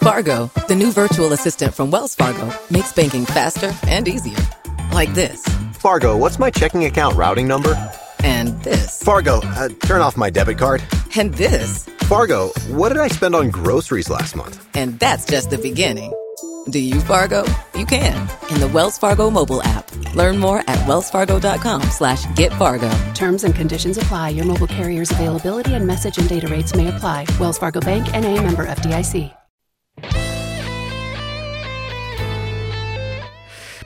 Fargo, the new virtual assistant from Wells Fargo, makes banking faster and easier. Like this. Fargo, what's my checking account routing number? And this. Fargo, uh, turn off my debit card. And this. Fargo, what did I spend on groceries last month? And that's just the beginning. Do you Fargo? You can in the Wells Fargo mobile app. Learn more at wellsfargo.com slash get Fargo. Terms and conditions apply. Your mobile carrier's availability and message and data rates may apply. Wells Fargo Bank and a member FDIC.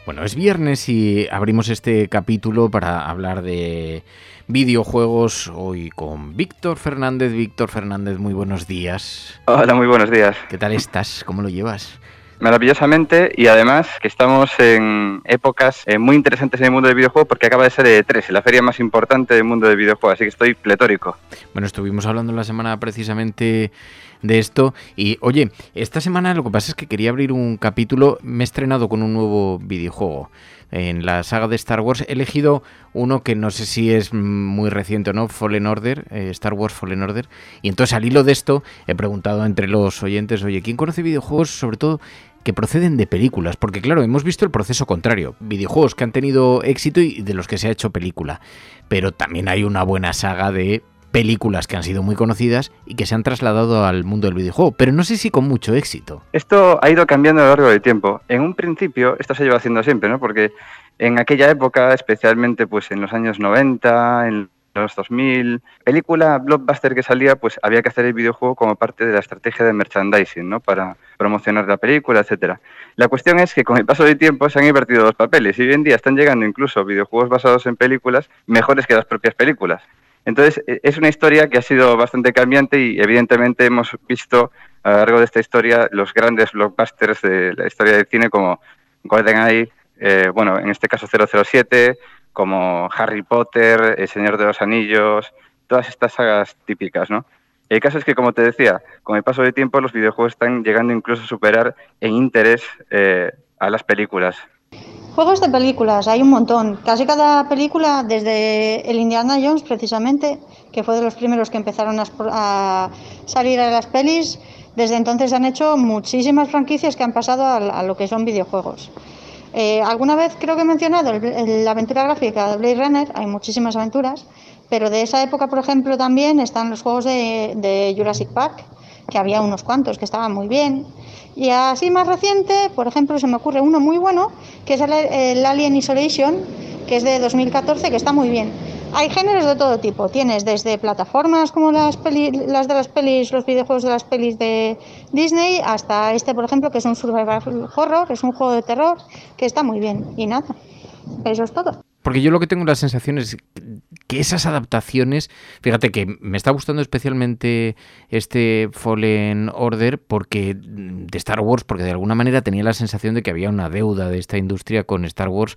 Bueno, es viernes y abrimos este capítulo para hablar de videojuegos hoy con Víctor Fernández. Víctor Fernández, muy buenos días. Hola, muy buenos días. ¿Qué tal estás? ¿Cómo lo llevas? Maravillosamente y además que estamos en épocas eh, muy interesantes en el mundo del videojuego porque acaba de ser E3, la feria más importante del mundo del videojuego, así que estoy pletórico. Bueno, estuvimos hablando la semana precisamente de esto y oye, esta semana lo que pasa es que quería abrir un capítulo, me he estrenado con un nuevo videojuego en la saga de Star Wars. He elegido uno que no sé si es muy reciente o no, Fallen Order, eh, Star Wars Fallen Order. Y entonces al hilo de esto he preguntado entre los oyentes, oye, ¿quién conoce videojuegos sobre todo que proceden de películas? Porque claro, hemos visto el proceso contrario, videojuegos que han tenido éxito y de los que se ha hecho película. Pero también hay una buena saga de películas que han sido muy conocidas y que se han trasladado al mundo del videojuego, pero no sé si con mucho éxito. Esto ha ido cambiando a lo largo del tiempo. En un principio, esto se lleva haciendo siempre, ¿no? Porque en aquella época, especialmente pues en los años 90, en los 2000, película blockbuster que salía, pues había que hacer el videojuego como parte de la estrategia de merchandising, ¿no? Para promocionar la película, etcétera. La cuestión es que con el paso del tiempo se han invertido los papeles y hoy en día están llegando incluso videojuegos basados en películas mejores que las propias películas. Entonces, e, es una historia que ha sido bastante cambiante y evidentemente hemos visto a lo largo de esta historia los grandes blockbusters de la historia del cine como GoldenEye, eh, bueno, en este caso 007, como Harry Potter, El Señor de los Anillos, todas estas sagas típicas, ¿no? El caso es que, como te decía, con el paso del tiempo los videojuegos están llegando incluso a superar en interés eh, a las películas. Juegos de películas, hay un montón. Casi cada película, desde el Indiana Jones precisamente, que fue de los primeros que empezaron a, salir a las pelis, desde entonces han hecho muchísimas franquicias que han pasado a, lo que son videojuegos. Eh, alguna vez creo que he mencionado la aventura gráfica de Blade Runner, hay muchísimas aventuras, pero de esa época, por ejemplo, también están los juegos de, de Jurassic Park, que había unos cuantos que estaban muy bien. Y así más reciente, por ejemplo, se me ocurre uno muy bueno, que es el, Alien Isolation, que es de 2014, que está muy bien. Hay géneros de todo tipo. Tienes desde plataformas como las, las de las pelis, los videojuegos de las pelis de Disney, hasta este, por ejemplo, que es un survival horror, es un juego de terror, que está muy bien. Y nada, eso es todo. Porque yo lo que tengo la sensación es que esas adaptaciones, fíjate que me está gustando especialmente este Fallen Order porque de Star Wars, porque de alguna manera tenía la sensación de que había una deuda de esta industria con Star Wars,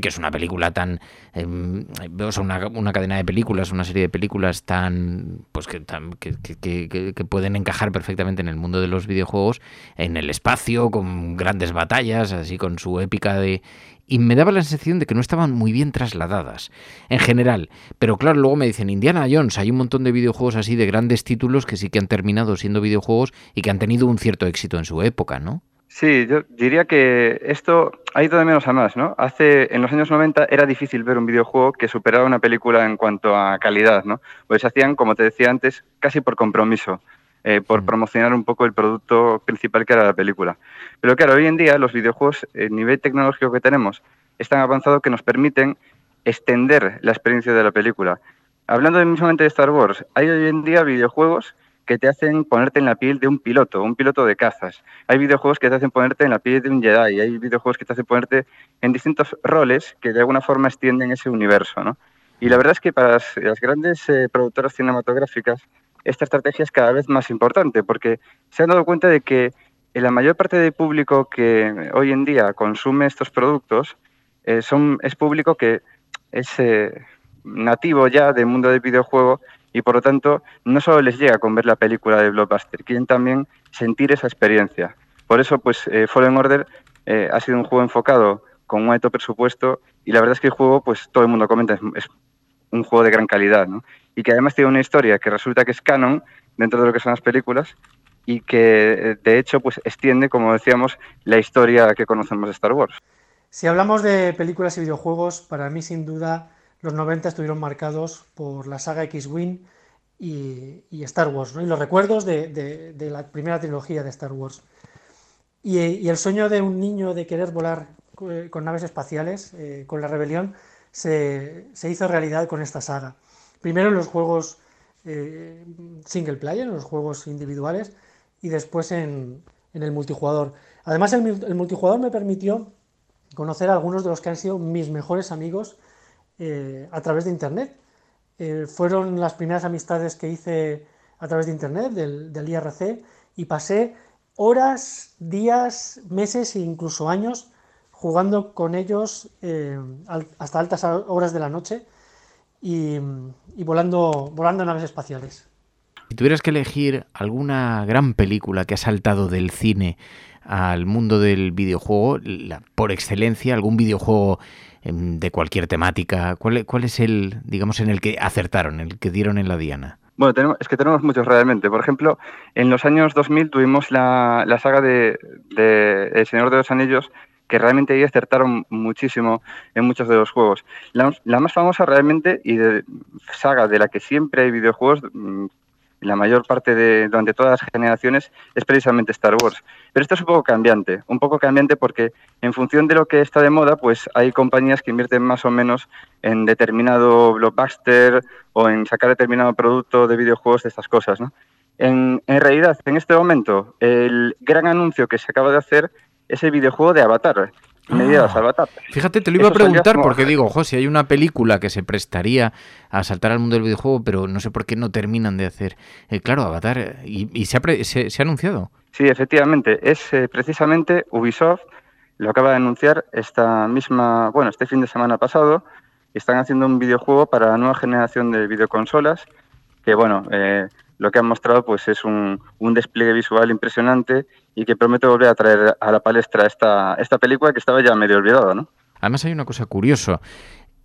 que es una película tan, eh, o sea, una, cadena de películas, una serie de películas tan, pues que, que, que pueden encajar perfectamente en el mundo de los videojuegos, en el espacio, con grandes batallas, así con su épica de y me daba la sensación de que no estaban muy bien trasladadas en general. Pero claro, luego me dicen Indiana Jones, hay un montón de videojuegos así de grandes títulos que sí que han terminado siendo videojuegos y que han tenido un cierto éxito en su época, ¿no? Sí, yo diría que esto ha ido de menos a más, ¿no? Hace, en los años 90 era difícil ver un videojuego que superara una película en cuanto a calidad, ¿no? Pues se hacían, como te decía antes, casi por compromiso. Eh, por mm. promocionar un poco el producto principal que era la película. Pero claro, hoy en día los videojuegos, el nivel tecnológico que tenemos, es tan avanzado que nos permiten extender la experiencia de la película. Hablando mismamente de Star Wars, hay hoy en día videojuegos que te hacen ponerte en la piel de un piloto, un piloto de cazas. Hay videojuegos que te hacen ponerte en la piel de un Jedi, hay videojuegos que te hacen ponerte en distintos roles que de alguna forma extienden ese universo. ¿no? Y la verdad es que para las, grandes eh, productoras cinematográficas esta estrategia es cada vez más importante porque se han dado cuenta de que la mayor parte del público que hoy en día consume estos productos eh, son, es público que es eh, nativo ya del mundo del videojuego y por lo tanto no solo les llega con ver la película de Blockbuster, quieren también sentir esa experiencia. Por eso, pues eh, Fallen Order ha sido un juego enfocado con un alto presupuesto y la verdad es que el juego, pues todo el mundo comenta, es, un juego de gran calidad, ¿no? Y que además tiene una historia que resulta que es canon dentro de lo que son las películas y que de hecho pues extiende, como decíamos, la historia que conocemos de Star Wars. Si hablamos de películas y videojuegos, para mí sin duda los 90 estuvieron marcados por la saga X-Wing y, Star Wars, ¿no? y los recuerdos de, la primera trilogía de Star Wars. Y, el sueño de un niño de querer volar eh, con naves espaciales, eh, con la rebelión, se, hizo realidad con esta saga. Primero en los juegos eh, single player, en los juegos individuales, y después en, el multijugador. Además, el multijugador me permitió conocer a algunos de los que han sido mis mejores amigos eh, a través de Internet. Eh, fueron las primeras amistades que hice a través de Internet, del, IRC, y pasé horas, días, meses e incluso años jugando con ellos hasta altas horas de la noche y, y, volando, volando naves espaciales. Si tuvieras que elegir alguna gran película que ha saltado del cine al mundo del videojuego, por excelencia, algún videojuego em, de cualquier temática, ¿cuál, ¿cuál, es el, digamos, en el que acertaron, el que dieron en la diana? Bueno, tenemos, es que tenemos muchos realmente. Por ejemplo, en los años 2000 tuvimos la, la saga de, El Señor de los Anillos, que realmente ahí acertaron muchísimo en muchos de los juegos. La, más famosa realmente y de saga de la que siempre hay videojuegos, mm, la mayor parte de durante todas las generaciones es precisamente Star Wars. Pero esto es un poco cambiante, un poco cambiante porque en función de lo que está de moda, pues hay compañías que invierten más o menos en determinado blockbuster o en sacar determinado producto de videojuegos de estas cosas, en realidad, en este momento, el gran anuncio que se acaba de hacer es el videojuego de Avatar, Ah, fíjate, te lo iba a preguntar porque digo, ojo, si hay una película que se prestaría a saltar al mundo del videojuego, pero no sé por qué no terminan de hacer. Eh, claro, Avatar, y, se, ha se, ha anunciado. Sí, efectivamente, es eh, precisamente Ubisoft, lo acaba de anunciar esta misma, bueno, este fin de semana pasado, están haciendo un videojuego para la nueva generación de videoconsolas, que bueno, eh, lo que han mostrado pues es un, un, despliegue visual impresionante y que promete volver a traer a la palestra esta, esta película que estaba ya medio olvidada, ¿no? Además hay una cosa curiosa.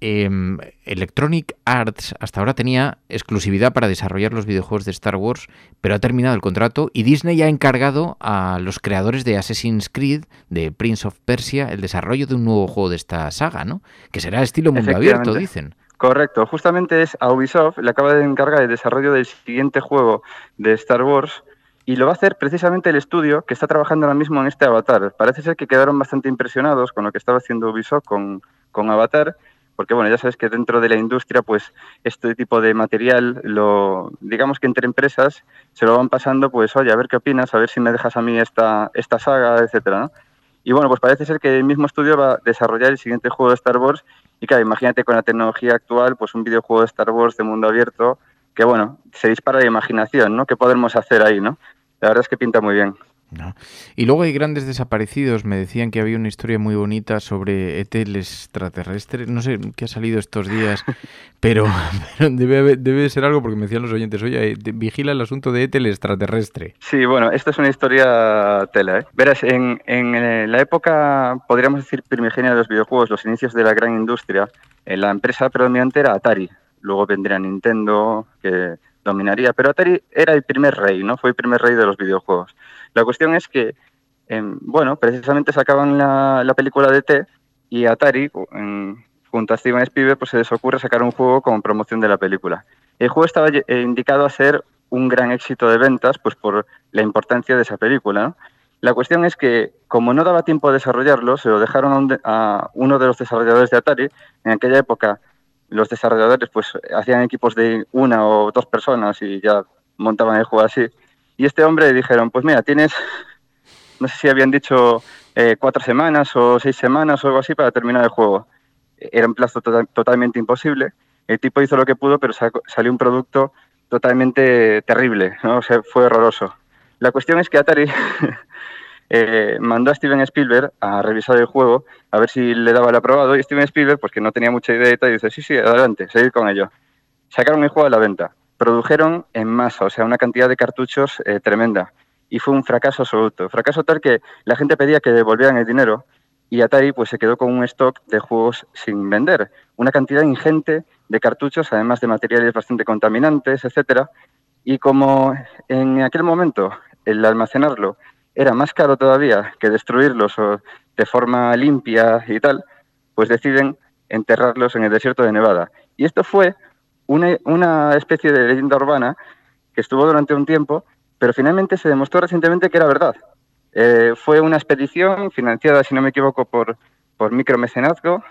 Em, Electronic Arts hasta ahora tenía exclusividad para desarrollar los videojuegos de Star Wars, pero ha terminado el contrato y Disney ha encargado a los creadores de Assassin's Creed, de Prince of Persia, el desarrollo de un nuevo juego de esta saga, ¿no? Que será estilo mundo abierto, dicen. Correcto, justamente es a Ubisoft, le acaba de encargar el desarrollo del siguiente juego de Star Wars y lo va a hacer precisamente el estudio que está trabajando ahora mismo en este Avatar. Parece ser que quedaron bastante impresionados con lo que estaba haciendo Ubisoft con, con Avatar, porque bueno, ya sabes que dentro de la industria, pues este tipo de material, lo, digamos que entre empresas se lo van pasando, pues oye, a ver qué opinas, a ver si me dejas a mí esta, esta saga, etcétera, ¿no? Y bueno, pues parece ser que el mismo estudio va a desarrollar el siguiente juego de Star Wars. Y claro, imagínate con la tecnología actual, pues un videojuego de Star Wars de mundo abierto, que bueno, se dispara la imaginación, ¿no? ¿Qué podemos hacer ahí, no? La verdad es que pinta muy bien. Y luego hay grandes desaparecidos. Me decían que había una historia muy bonita sobre ET el extraterrestre. No sé qué ha salido estos días, pero, debe, debe, ser algo porque me decían los oyentes, oye, vigila el asunto de ET el extraterrestre. Sí, bueno, esta es una historia tela. ¿eh? Verás, en, en, eh, la época, podríamos decir, primigenia de los videojuegos, los inicios de la gran industria, en la empresa predominante era Atari. Luego vendría Nintendo, que dominaría, pero Atari era el primer rey, ¿no? Fue el primer rey de los videojuegos. La cuestión es que, em, bueno, precisamente sacaban la, la, película de T y Atari, junto a Steven Spielberg, pues se les ocurre sacar un juego como promoción de la película. El juego estaba eh, indicado a ser un gran éxito de ventas, pues por la importancia de esa película, La cuestión es que, como no daba tiempo a desarrollarlo, se lo dejaron a, uno de los desarrolladores de Atari. En aquella época, los desarrolladores pues hacían equipos de una o dos personas y ya montaban el juego así. Y este hombre dijeron, pues mira, tienes, no sé si habían dicho eh, cuatro semanas o seis semanas o algo así para terminar el juego. Era un plazo tota-, totalmente imposible. El tipo hizo lo que pudo, pero salió un producto totalmente terrible, ¿no? O sea, fue horroroso. La cuestión es que Atari eh, mandó a Steven Spielberg a revisar el juego, a ver si le daba el aprobado, y Steven Spielberg, pues que no tenía mucha idea y tal, dice, sí, sí, adelante, seguir con ello. Sacaron el juego a la venta, produjeron en masa, o sea, una cantidad de cartuchos eh, tremenda, y fue un fracaso absoluto. Fracaso tal que la gente pedía que devolvieran el dinero, y Atari pues se quedó con un stock de juegos sin vender, una cantidad ingente de cartuchos, además de materiales bastante contaminantes, etcétera. Y como en aquel momento el almacenarlo era más caro todavía que destruirlos de forma limpia y tal, pues deciden enterrarlos en el desierto de Nevada. Y esto fue una, especie de leyenda urbana que estuvo durante un tiempo, pero finalmente se demostró recientemente que era verdad. Eh, fue una expedición financiada, si no me equivoco, por, por micromecenazgo,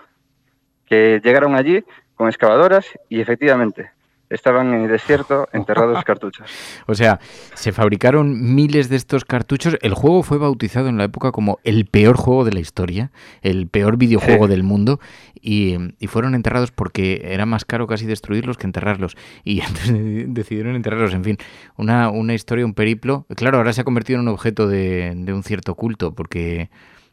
que llegaron allí con excavadoras y efectivamente estaban en el desierto enterrados cartuchos. O sea, se fabricaron miles de estos cartuchos. El juego fue bautizado en la época como el peor juego de la historia, el peor videojuego del mundo, y, fueron enterrados porque era más caro casi destruirlos que enterrarlos. Y entonces decidieron enterrarlos. En fin, una, una historia, un periplo. Claro, ahora se ha convertido en un objeto de, de un cierto culto porque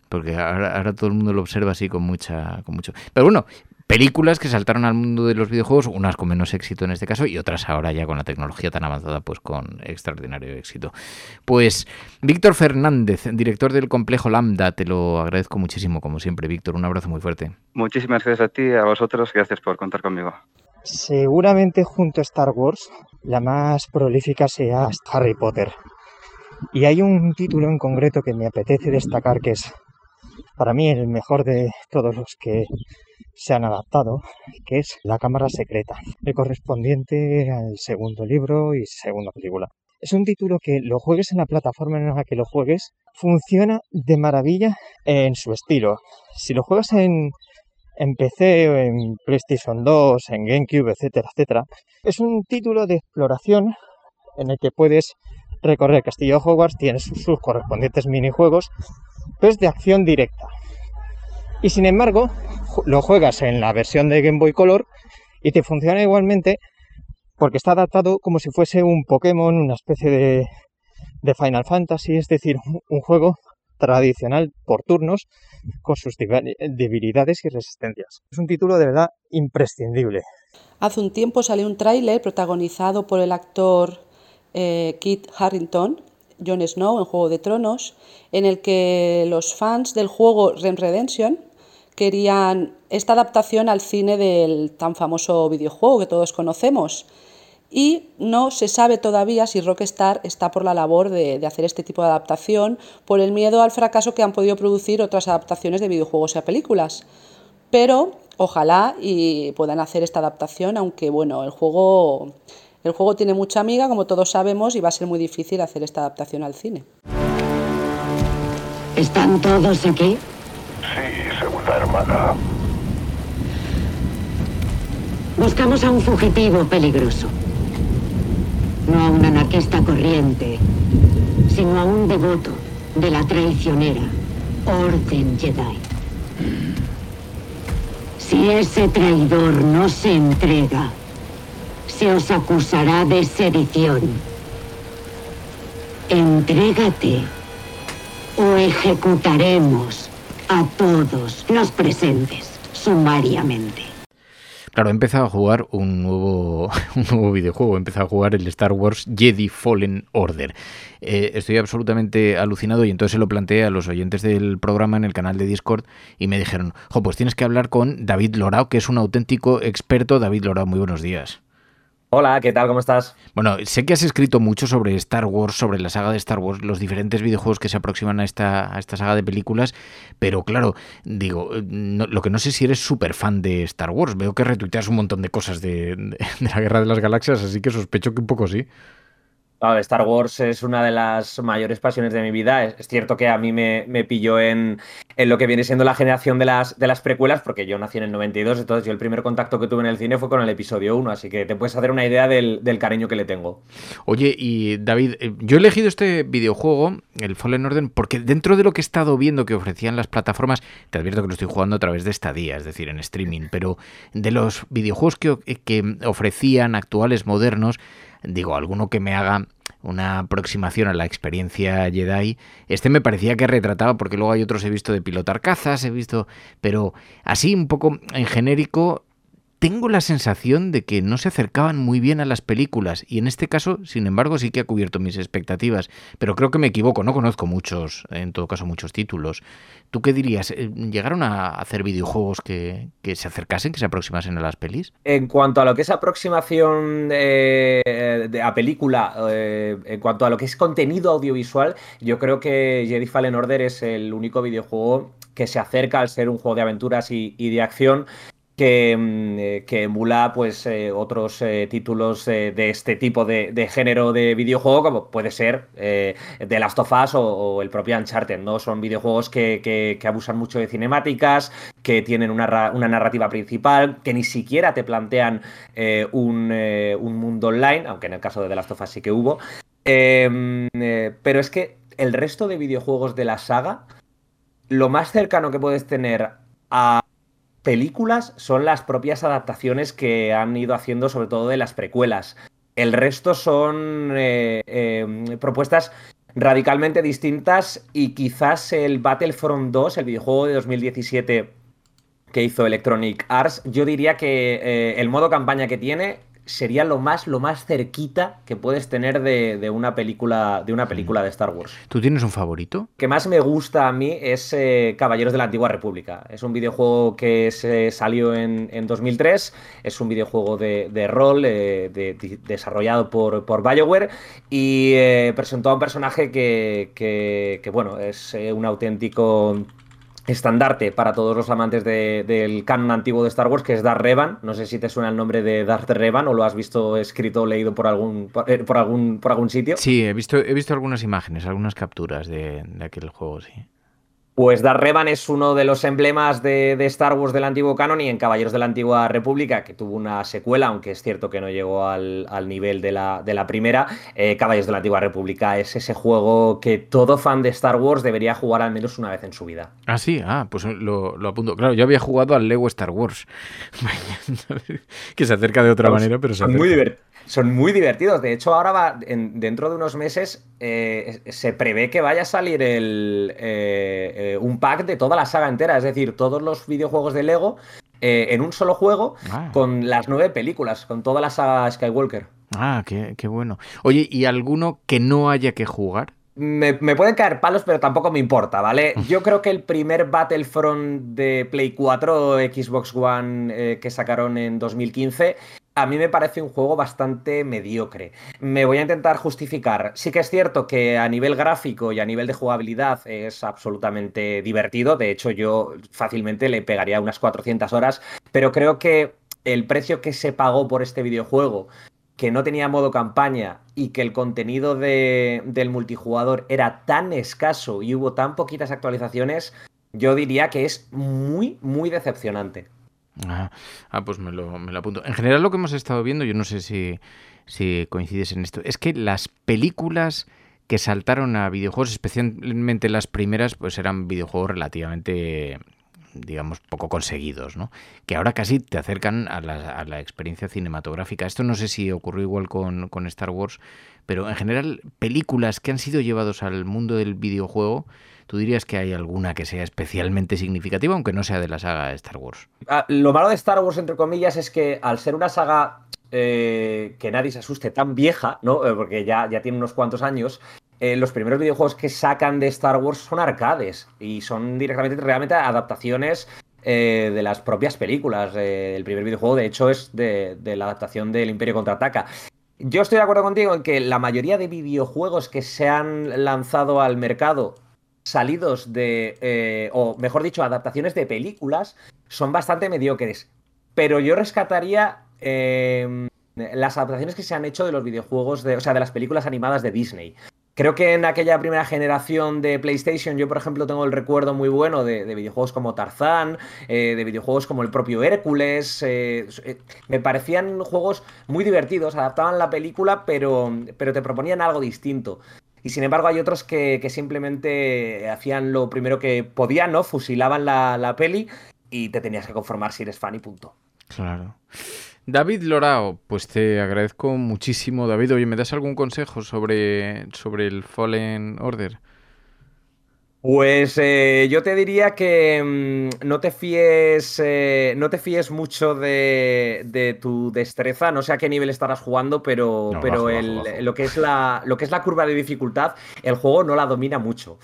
porque ahora, ahora, todo el mundo lo observa así con mucha con mucho pero bueno películas que saltaron al mundo de los videojuegos, unas con menos éxito en este caso y otras ahora ya con la tecnología tan avanzada pues con extraordinario éxito. Pues Víctor Fernández, director del complejo Lambda, te lo agradezco muchísimo como siempre, Víctor, un abrazo muy fuerte. Muchísimas gracias a ti, a vosotros, gracias por contar conmigo. Seguramente junto a Star Wars la más prolífica sea Harry Potter. Y hay un título en concreto que me apetece destacar que es para mí el mejor de todos los que se han adaptado, que es La Cámara Secreta, el correspondiente al segundo libro y segunda película. Es un título que lo juegues en la plataforma en la que lo juegues, funciona de maravilla en su estilo. Si lo juegas en, en PC, en PlayStation 2, en GameCube, etcétera, etcétera, es un título de exploración en el que puedes recorrer Castillo Hogwarts, tienes sus correspondientes minijuegos, es de acción directa. Y sin embargo, lo juegas en la versión de Game Boy Color y te funciona igualmente porque está adaptado como si fuese un Pokémon, una especie de, Final Fantasy, es decir, un juego tradicional por turnos con sus debilidades y resistencias. Es un título de verdad imprescindible. Hace un tiempo salió un tráiler protagonizado por el actor eh, Kit Harrington, Jon Snow en Juego de Tronos, en el que los fans del juego Rem Redemption querían esta adaptación al cine del tan famoso videojuego que todos conocemos. Y no se sabe todavía si Rockstar está por la labor de, hacer este tipo de adaptación por el miedo al fracaso que han podido producir otras adaptaciones de videojuegos a películas. Pero ojalá y puedan hacer esta adaptación, aunque bueno, el juego, el juego tiene mucha amiga, como todos sabemos, y va a ser muy difícil hacer esta adaptación al cine. ¿Están todos aquí? Sí, segunda hermana. Buscamos a un fugitivo peligroso. No a un anarquista corriente, sino a un devoto de la traicionera Orden Jedi. Si ese traidor no se entrega, se os acusará de sedición. Entrégate o ejecutaremos a todos los presentes sumariamente. Claro, he empezado a jugar un nuevo, un nuevo videojuego, he empezado a jugar el Star Wars Jedi Fallen Order. Eh, estoy absolutamente alucinado y entonces se lo planteé a los oyentes del programa en el canal de Discord y me dijeron, jo, pues tienes que hablar con David Lorao, que es un auténtico experto. David Lorao, muy buenos días. Hola, ¿qué tal? ¿Cómo estás? Bueno, sé que has escrito mucho sobre Star Wars, sobre la saga de Star Wars, los diferentes videojuegos que se aproximan a esta, a esta saga de películas, pero claro, digo, lo que no sé si eres súper fan de Star Wars. Veo que retuiteas un montón de cosas de, de la Guerra de las Galaxias, así que sospecho que un poco sí. Star Wars es una de las mayores pasiones de mi vida. Es, cierto que a mí me, pilló en, lo que viene siendo la generación de las, de las precuelas, porque yo nací en el 92, entonces yo el primer contacto que tuve en el cine fue con el episodio 1, así que te puedes hacer una idea del, cariño que le tengo. Oye, y David, eh, yo he elegido este videojuego, el Fallen Order, porque dentro de lo que he estado viendo que ofrecían las plataformas, te advierto que lo estoy jugando a través de esta día, es decir, en streaming, pero de los videojuegos que, que ofrecían actuales, modernos, digo, alguno que me haga una aproximación a la experiencia Jedi. Este me parecía que retrataba, porque luego hay otros he visto de pilotar cazas, he visto, pero así un poco en genérico, tengo la sensación de que no se acercaban muy bien a las películas y en este caso, sin embargo, sí que ha cubierto mis expectativas, pero creo que me equivoco, no conozco muchos, en todo caso, muchos títulos. ¿Tú qué dirías? Eh, ¿Llegaron a hacer videojuegos que, se acercasen, que se aproximasen a las pelis? En cuanto a lo que es aproximación de, a película, eh, en cuanto a lo que es contenido audiovisual, yo creo que Jedi Fallen Order es el único videojuego que se acerca al ser un juego de aventuras y de acción que, mm, eh, que, emula pues eh, otros eh, títulos de este tipo de, género de videojuego, como puede ser The Last of Us o, el propio Uncharted, ¿no? Son videojuegos que, abusan mucho de cinemáticas, que tienen una, narrativa principal, que ni siquiera te plantean un, un, mundo online, aunque en el caso de The Last of Us sí que hubo. Em, pero es que el resto de videojuegos de la saga, lo más cercano que puedes tener a películas son las propias adaptaciones que han ido haciendo, sobre todo de las precuelas. El resto son eh, em, propuestas radicalmente distintas y quizás el Battlefront 2, el videojuego de 2017 que hizo Electronic Arts, yo diría que eh, el modo campaña que tiene sería lo más, lo más cerquita que puedes tener de, una película de una película de Star Wars. ¿Tú tienes un favorito? que más me gusta a mí es eh, Caballeros de la Antigua República. Es un videojuego que se salió en, 2003. Es un videojuego de, rol eh, desarrollado por, por BioWare y eh, presentó a un personaje que, que bueno, es un auténtico estandarte para todos los amantes del canon antiguo de Star Wars, que es Darth Revan. No sé si te suena el nombre de Darth Revan o lo has visto escrito o leído por algún, por, eh, algún, por algún sitio. Sí, he visto, he visto algunas imágenes, algunas capturas de, de aquel juego, sí. Pues Dar Revan es uno de los emblemas de, Star Wars del antiguo canon y en Caballeros de la Antigua República, que tuvo una secuela, aunque es cierto que no llegó al, nivel de la, de la primera. Eh, Caballeros de la Antigua República es ese juego que todo fan de Star Wars debería jugar al menos una vez en su vida. Ah, sí, ah, pues lo, apunto. Claro, yo había jugado al Lego Star Wars, que se acerca de otra manera, pero se Muy divertido. Son muy divertidos. De hecho, ahora va, dentro de unos meses eh, se prevé que vaya a salir el, eh, eh, un pack de toda la saga entera. Es decir, todos los videojuegos de Lego en un solo juego ah. con las nueve películas, con toda la saga Skywalker. Ah, qué, qué bueno. Oye, ¿y alguno que no haya que jugar? Me, pueden caer palos, pero tampoco me importa, ¿vale? Yo creo que el primer Battlefront de Play 4 o Xbox One que sacaron en 2015 a mí me parece un juego bastante mediocre. Me voy a intentar justificar. Sí que es cierto que a nivel gráfico y a nivel de jugabilidad es absolutamente divertido. De hecho, yo fácilmente le pegaría unas 400 horas. Pero creo que el precio que se pagó por este videojuego, que no tenía modo campaña y que el contenido del multijugador era tan escaso y hubo tan poquitas actualizaciones, yo diría que es muy, muy decepcionante. Ah, pues me lo, me lo, apunto. En general lo que hemos estado viendo, yo no sé si, si coincides en esto, es que las películas que saltaron a videojuegos, especialmente las primeras, pues eran videojuegos relativamente digamos, poco conseguidos, ¿no? Que ahora casi te acercan a la, experiencia cinematográfica. Esto no sé si ocurrió igual con, Star Wars, pero en general, películas que han sido llevados al mundo del videojuego, ¿Tú dirías que hay alguna que sea especialmente significativa, aunque no sea de la saga Star Wars? Ah, lo malo de Star Wars, entre comillas, es que al ser una saga eh, que nadie se asuste tan vieja, ¿no? Eh, porque ya, ya tiene unos cuantos años. Eh, los primeros videojuegos que sacan de Star Wars son arcades y son directamente realmente adaptaciones de las propias películas. el primer videojuego, de hecho, es de, la adaptación del Imperio Contraataca. Yo estoy de acuerdo contigo en que la mayoría de videojuegos que se han lanzado al mercado salidos de, eh, o mejor dicho, adaptaciones de películas, son bastante mediocres. Pero yo rescataría las adaptaciones que se han hecho de los videojuegos, de, o sea, de las películas animadas de Disney. Creo que en aquella primera generación de PlayStation, yo por ejemplo tengo el recuerdo muy bueno de, videojuegos como Tarzán, eh, de videojuegos como el propio Hércules. Eh, me parecían juegos muy divertidos, adaptaban la película, pero, pero te proponían algo distinto. Y sin embargo hay otros que, simplemente hacían lo primero que podían, ¿no? Fusilaban la, peli y te tenías que conformar si eres fan y punto. Claro. David Lorao, pues te agradezco muchísimo, David. Oye, ¿me das algún consejo sobre, sobre el Fallen Order? Pues eh, yo te diría que mm, no te fíes, eh, no te fíes mucho de, de tu destreza, no sé a qué nivel estarás jugando, pero, No, pero bajo, el- bajo, bajo. lo que es la, lo que es la curva de dificultad, el juego no la domina mucho.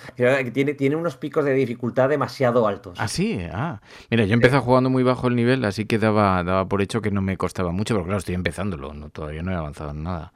Tiene, tiene unos picos de dificultad demasiado altos. Ah, sí, ah. Mira, yo empecé jugando muy bajo el nivel, así que daba, daba por hecho que no me costaba mucho, pero claro, estoy empezándolo, no, todavía no he avanzado en nada.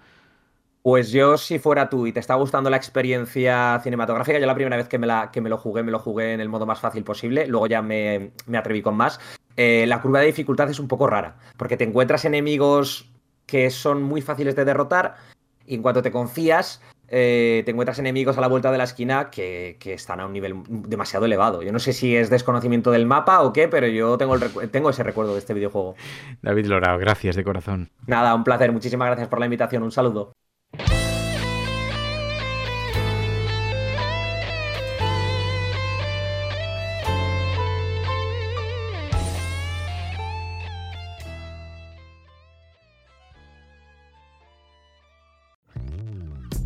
Pues yo, si fuera tú y te está gustando la experiencia cinematográfica, yo la primera vez que me, la, que me lo jugué, me lo jugué en el modo más fácil posible, luego ya me, me atreví con más. Eh, la curva de dificultad es un poco rara, porque te encuentras enemigos que son muy fáciles de derrotar y en cuanto te confías, eh, te encuentras enemigos a la vuelta de la esquina que, que están a un nivel demasiado elevado. Yo no sé si es desconocimiento del mapa o qué, pero yo tengo, el tengo ese recuerdo de este videojuego. David Lorao, gracias de corazón. Nada, un placer, muchísimas gracias por la invitación, un saludo.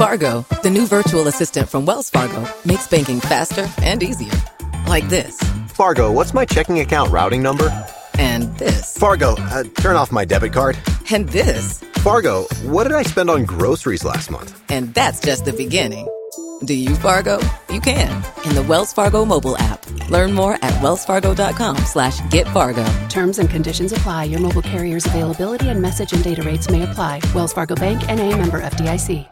Fargo, the new virtual assistant from Wells Fargo, makes banking faster and easier. Like this. Fargo, what's my checking account routing number? And this. Fargo, uh, turn off my debit card. And this. Fargo, what did I spend on groceries last month? And that's just the beginning. Do you Fargo? You can in the Wells Fargo mobile app. Learn more at wellsfargo.com slash get Fargo. Terms and conditions apply. Your mobile carrier's availability and message and data rates may apply. Wells Fargo Bank and a member FDIC.